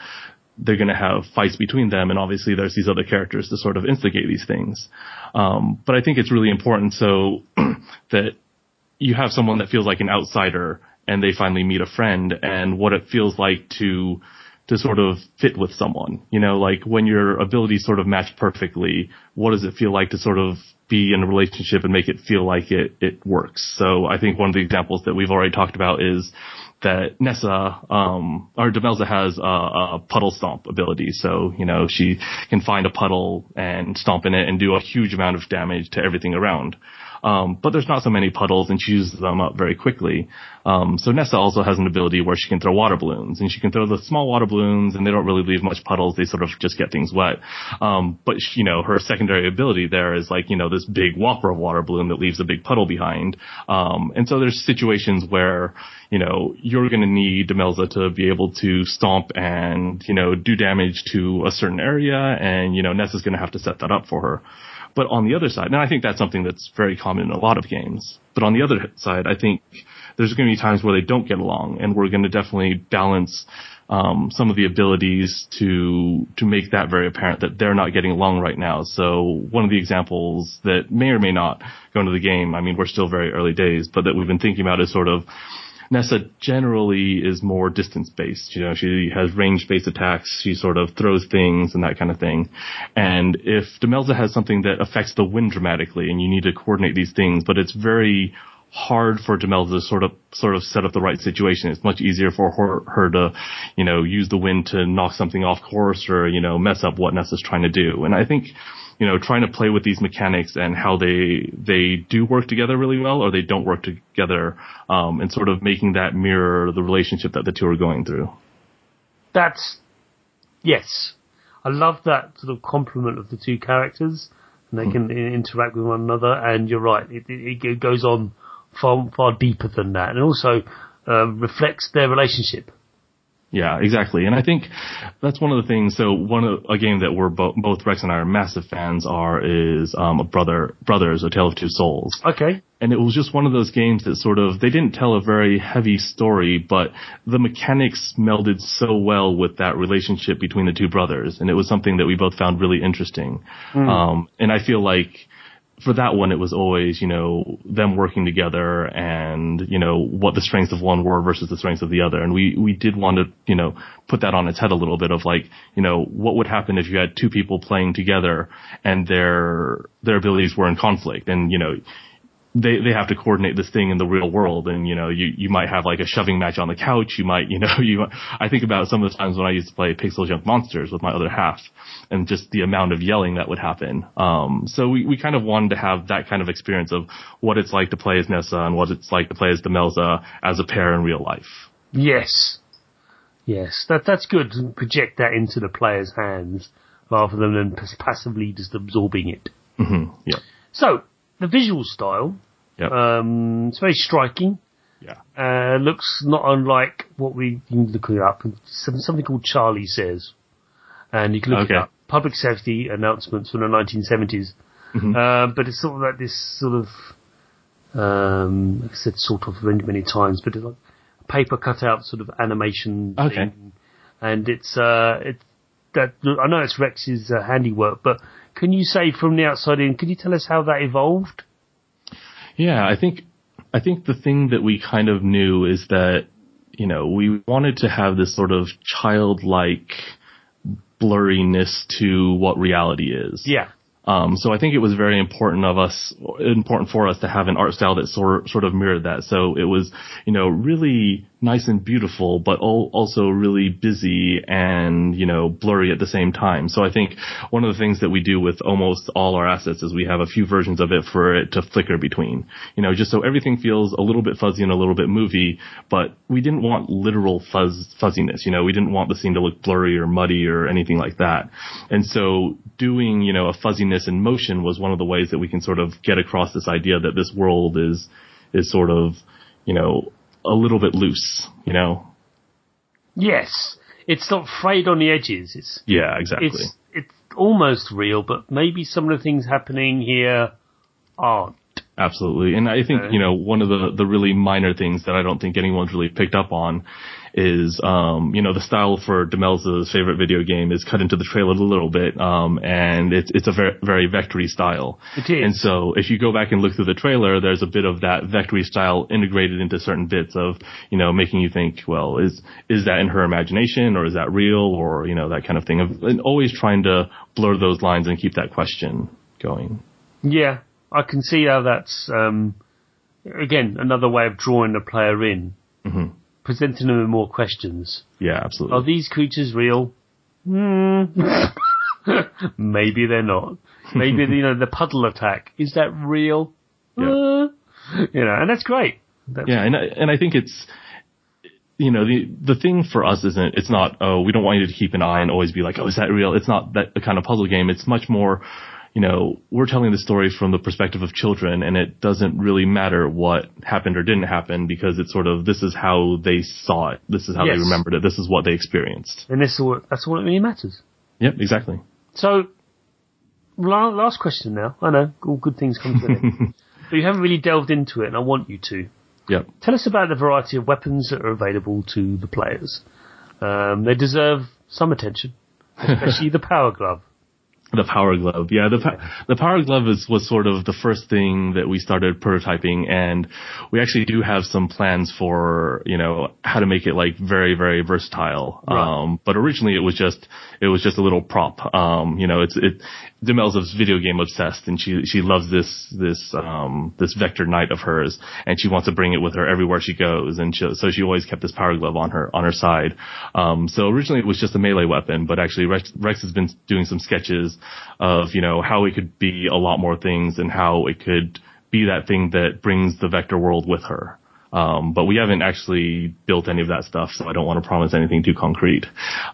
they're going to have fights between them. And obviously there's these other characters to sort of instigate these things. Um, but I think it's really important so <clears throat> that you have someone that feels like an outsider and they finally meet a friend and what it feels like to, to sort of fit with someone. You know, like when your abilities sort of match perfectly, what does it feel like to sort of be in a relationship and make it feel like it, it works? So I think one of the examples that we've already talked about is that Nessa, um, or Demelza has a, a puddle stomp ability. So, you know, she can find a puddle and stomp in it and do a huge amount of damage to everything around. Um, but there's not so many puddles and she uses them up very quickly. Um, so Nessa also has an ability where she can throw water balloons and she can throw the small water balloons and they don't really leave much puddles. They sort of just get things wet. Um, but she, you know, her secondary ability there is like, you know, this big whopper of water balloon that leaves a big puddle behind. Um, and so there's situations where, you know, you're going to need Demelza to be able to stomp and, you know, do damage to a certain area and, you know, Nessa's going to have to set that up for her. But on the other side, and I think that's something that's very common in a lot of games. But on the other side, I think there's going to be times where they don't get along, and we're going to definitely balance um, some of the abilities to to make that very apparent that they're not getting along right now. So one of the examples that may or may not go into the game, I mean, we're still very early days, but that we've been thinking about is sort of Nessa generally is more distance based. You know, she has range based attacks. She sort of throws things and that kind of thing. And if Demelza has something that affects the wind dramatically and you need to coordinate these things, but it's very hard for Demelza to sort of sort of set up the right situation. It's much easier for her, her to, you know, use the wind to knock something off course or, you know, mess up what Nessa's trying to do. And I think you know, trying to play with these mechanics and how they they do work together really well or they don't work together, um, and sort of making that mirror the relationship that the two are going through. That's yes, I love that sort of complement of the two characters, and they can mm. interact with one another. And you're right, it, it, it goes on far far deeper than that, and also uh, reflects their relationship. Yeah, exactly. And I think that's one of the things. So one of a game that we're bo- both Rex and I are massive fans are is um, a brother brothers, A Tale of Two Sons. Okay. And it was just one of those games that sort of they didn't tell a very heavy story, but the mechanics melded so well with that relationship between the two brothers, and it was something that we both found really interesting. Mm. Um, and I feel like for that one, it was always, you know, them working together and, you know, what the strengths of one were versus the strengths of the other. And we, we did want to, you know, put that on its head a little bit of like, you know, what would happen if you had two people playing together and their, their abilities were in conflict and, you know, they they have to coordinate this thing in the real world. And you know you you might have like a shoving match on the couch. You might you know <laughs> you I think about some of the times when I used to play PixelJunk Monsters with my other half and just the amount of yelling that would happen. Um so we we kind of wanted to have that kind of experience of what it's like to play as Nessa and what it's like to play as Demelza as a pair in real life. Yes. Yes. That that's good to project that into the player's hands rather than passively just absorbing it. Mm-hmm. yeah. So the visual style Yep. Um, it's very striking. Yeah. Uh, looks not unlike what we can look it up. Something called Charlie Says. And you can look okay. it up. Public safety announcements from the 1970s. Mm-hmm. Uh, but it's sort of like this sort of, um, like I said sort of many, many times, but it's like a paper cutout sort of animation okay. thing. And it's, uh, it's, that, I know it's Rex's uh, handiwork, but can you say from the outside in, can you tell us how that evolved? Yeah, I think I think the thing that we kind of knew is that, you know, we wanted to have this sort of childlike blurriness to what reality is. Yeah. Um, so I think it was very important of us, important for us to have an art style that sort sort of mirrored that. So it was, you know, really nice and beautiful, but also really busy and, you know, blurry at the same time. So I think one of the things that we do with almost all our assets is we have a few versions of it for it to flicker between, you know, just so everything feels a little bit fuzzy and a little bit movie, but we didn't want literal fuzz, fuzziness, you know, we didn't want the scene to look blurry or muddy or anything like that. And so doing, you know, a fuzziness in motion was one of the ways that we can sort of get across this idea that this world is, is sort of, you know, a little bit loose, you know? Yes. It's not frayed on the edges. It's yeah, exactly. It's it's almost real, but maybe some of the things happening here aren't. Absolutely. And I think, you know, one of the, the really minor things that I don't think anyone's really picked up on is, um, you know, the style for Demelza's favorite video game is cut into the trailer a little bit, um, and it's, it's a very, very vectory style. It is. And so if you go back and look through the trailer, there's a bit of that vectory style integrated into certain bits of, you know, making you think, well, is, is that in her imagination or is that real or, you know, that kind of thing of, and always trying to blur those lines and keep that question going. Yeah, I can see how that's, um, again, another way of drawing the player in. Mm-hmm presenting them with more questions. Yeah, absolutely. Are these creatures real? Hmm. <laughs> Maybe they're not. Maybe you know the puddle attack is that real? Yeah. Uh, you know, and that's great. That's yeah, and I, and I think it's you know the the thing for us isn't it's not oh we don't want you to keep an eye and always be like oh is that real? It's not that kind of puzzle game. It's much more you know, we're telling the story from the perspective of children and it doesn't really matter what happened or didn't happen because it's sort of, this is how they saw it. This is how Yes. they remembered it. This is what they experienced. and this is what that's all that really matters. Yep, exactly. So, la- last question now. I know all good things come to an end, <laughs> but you haven't really delved into it, and I want you to. Yep. Tell us about the variety of weapons that are available to the players. Um, they deserve some attention, especially <laughs> the power glove. The power glove, yeah. The the power glove is was sort of the first thing that we started prototyping, and we actually do have some plans for you know how to make it like very very versatile. Right. Um, but originally it was just it was just a little prop. Um, you know, it's it. Demelza's video game obsessed, and she she loves this this um this vector knight of hers, and she wants to bring it with her everywhere she goes, and she, so she always kept this power glove on her on her side. Um, so originally it was just a melee weapon, but actually Rex, Rex has been doing some sketches of you know how it could be a lot more things and how it could be that thing that brings the vector world with her. Um, but we haven't actually built any of that stuff, so I don't want to promise anything too concrete.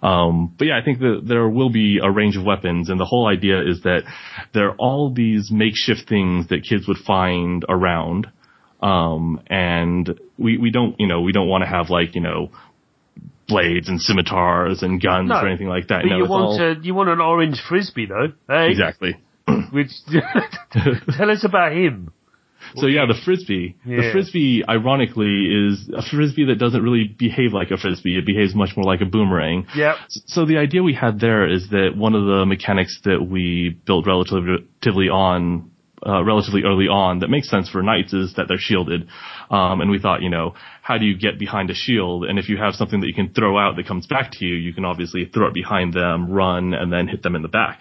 Um, but yeah, I think that there will be a range of weapons, and the whole idea is that there are all these makeshift things that kids would find around, um, and we we don't you know we don't want to have like you know blades and scimitars and guns No, or anything like that. But no, you want all- a, you want an orange frisbee though, hey? exactly. Which <laughs> tell us about him. So yeah, the frisbee. The frisbee, ironically, is a frisbee that doesn't really behave like a frisbee. It behaves much more like a boomerang. Yep. So the idea we had there is that one of the mechanics that we built relatively on, uh, relatively early on that makes sense for knights is that they're shielded. Um, and we thought, you know, how do you get behind a shield? And if you have something that you can throw out that comes back to you, you can obviously throw it behind them, run, and then hit them in the back.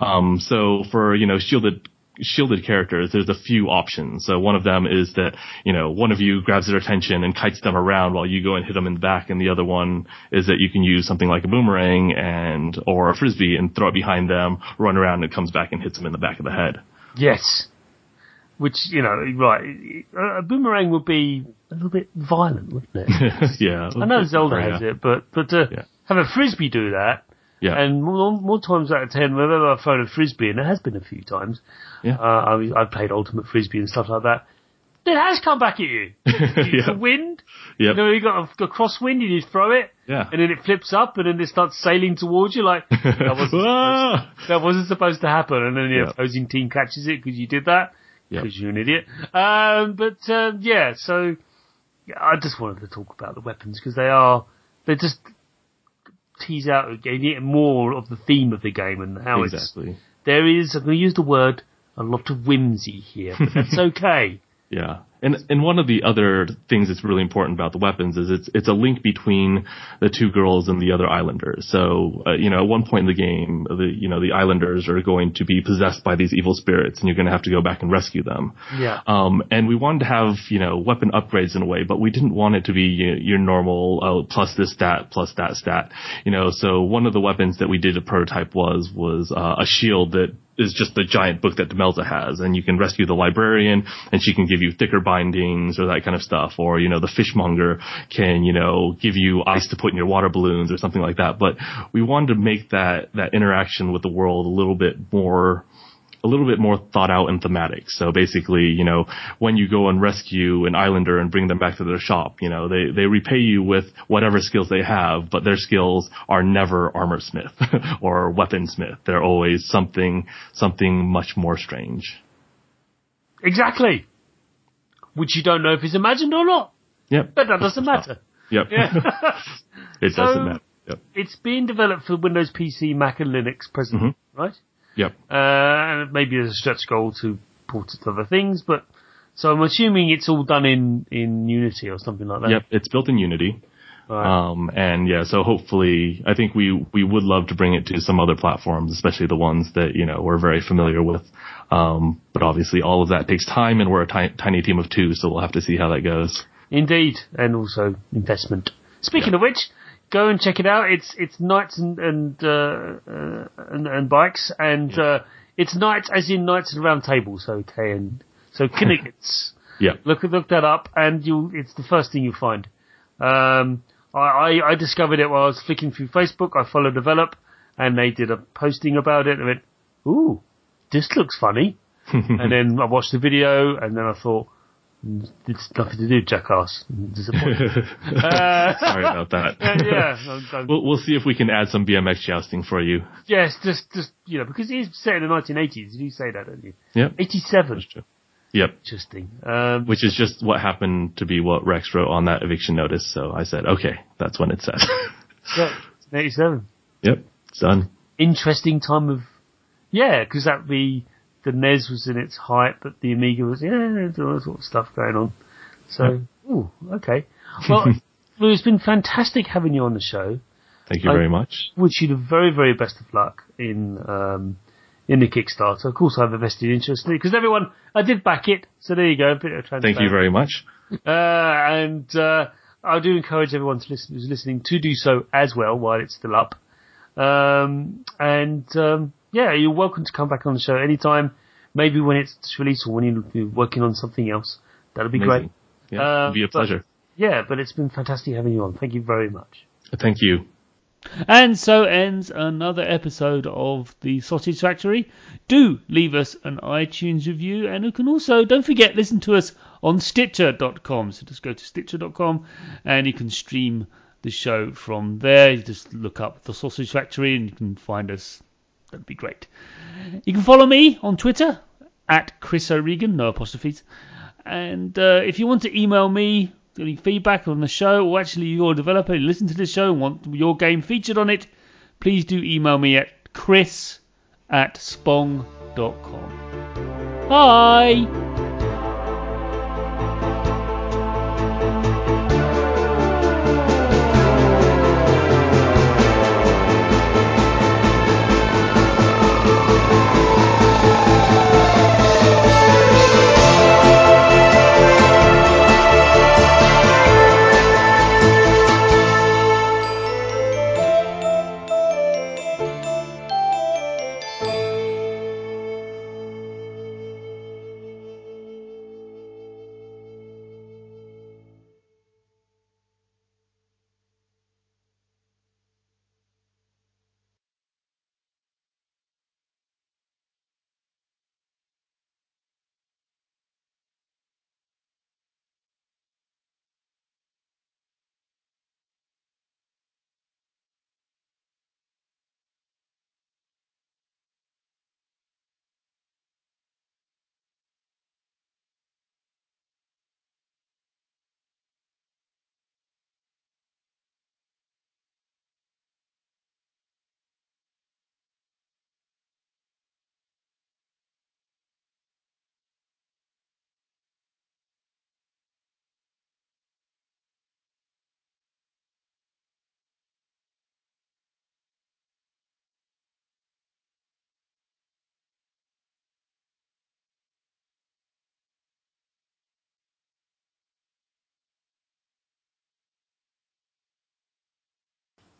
Um, so for, you know, shielded shielded characters, there's a few options. So one of them is that, you know, one of you grabs their attention and kites them around while you go and hit them in the back. And the other one is that you can use something like a boomerang and, or a frisbee and throw it behind them, run around and it comes back and hits them in the back of the head. Yes. Which you know, right? A boomerang would be a little bit violent, wouldn't it? <laughs> yeah. I know Zelda has it, but but to Yeah. have a frisbee do that, Yeah. and more, more times out of ten, whenever I've thrown a frisbee, and it has been a few times, Yeah. uh, I I've played ultimate frisbee and stuff like that. It has come back at you. <laughs> It's yeah. the wind. Yep. You know, you got a, a crosswind, you throw it, Yeah. and then it flips up, and then it starts sailing towards you. Like <laughs> that wasn't supposed, that wasn't supposed to happen, and then the Yeah. opposing team catches it because you did that Yep. because you're an idiot. Um, but um, yeah, so yeah, I just wanted to talk about the weapons because they are they're just tease out again more of the theme of the game and how it's there is. I'm going to use the word a lot of whimsy here, but that's <laughs> okay. Yeah. And and one of the other things that's really important about the weapons is it's it's a link between the two girls and the other islanders. So uh, you know, at one point in the game, the you know the islanders are going to be possessed by these evil spirits, and you're going to have to go back and rescue them. Yeah. Um, and we wanted to have you know weapon upgrades in a way, but we didn't want it to be you know, your normal oh, plus this stat plus that stat. You know, so one of the weapons that we did a prototype was was uh, a shield that is just the giant book that Demelza has, and you can rescue the librarian, and she can give you thicker bindings or that kind of stuff, or you know the fishmonger can you know give you ice to put in your water balloons or something like that. But we wanted to make that that interaction with the world a little bit more a little bit more thought out and thematic. So basically, you know, when you go and rescue an islander and bring them back to their shop, you know, they, they repay you with whatever skills they have, but their skills are never armor smith <laughs> or weaponsmith. They're always something, something much more strange. Exactly. Which you don't know if it's imagined or not. Yep. But that doesn't matter. <laughs> Yep. Yeah. <laughs> it So- doesn't matter. Yep. it's being developed for Windows PC, Mac and Linux presently, mm-hmm. right? Yep. Uh, and maybe there's a stretch goal to port it to other things, but so I'm assuming it's all done in, in Unity or something like that. Yep. It's built in Unity. Right. Um, and yeah, so hopefully, I think we, we would love to bring it to some other platforms, especially the ones that, you know, we're very familiar with. Um, but obviously all of that takes time and we're a tiny team of two, so we'll have to see how that goes. Indeed, and also investment. Speaking of which, go and check it out. It's it's knights and and uh, uh, and, and bikes, and uh, it's knights as in knights and round tables. Okay, and so <laughs> Kinnickets. Yeah. look look that up, and you it's the first thing you find. Um, I, I I discovered it while I was flicking through Facebook. I followed Develop, and they did a posting about it. And I went, "Ooh, this looks funny," <laughs> and then I watched the video, and then I thought. "Mm, It's nothing to do, jackass. Disappointed. uh, <laughs> <laughs> Sorry about that. yeah, I'm- I'm- We'll, we'll see if we can add some BMX jousting for you. yes, just, just, you know, because it's set in the 1980s. You say that, don't you? Yep. 87. Yep. Interesting. Um, Which is just what happened to be what Rex wrote on that eviction notice. So I said, okay, that's when it says. <laughs> yeah, 87. yep. It's done. Interesting time of, yeah, because that'd be, the NES was in its height, but the Amiga was, yeah, there's all sort of stuff going on. So, ooh, okay. Well, <laughs> Moo, it's been fantastic having you on the show. Thank you I- very much. wish you the very, very best of luck in um, in the Kickstarter. Of course, I have a vested interest in it because everyone I did back it, so there you go. A bit of Thank you very much. Uh, and uh, I do encourage everyone to listen, who's listening to do so as well while it's still up. Um, and um, yeah, you're welcome to come back on the show anytime. Maybe when it's released or when you- you're working on something else. That'll be Amazing. great. Yeah, Uh, it'd be a but- pleasure. Yeah, but it's been fantastic having you on. Thank you very much. Thank you. And so ends another episode of the Sausage Factory. Do leave us an iTunes review, and you can also, don't forget, listen to us on Stitcher.com. So just go to Stitcher.com and you can stream the show from there. You just look up the Sausage Factory and you can find us. That'd be great. You can follow me on Twitter at Chris O'Regan, no apostrophes. And uh, if you want to email me any feedback on the show, or actually you're a developer, you listen to this show and want your game featured on it, please do email me at chris at spong.com. Bye!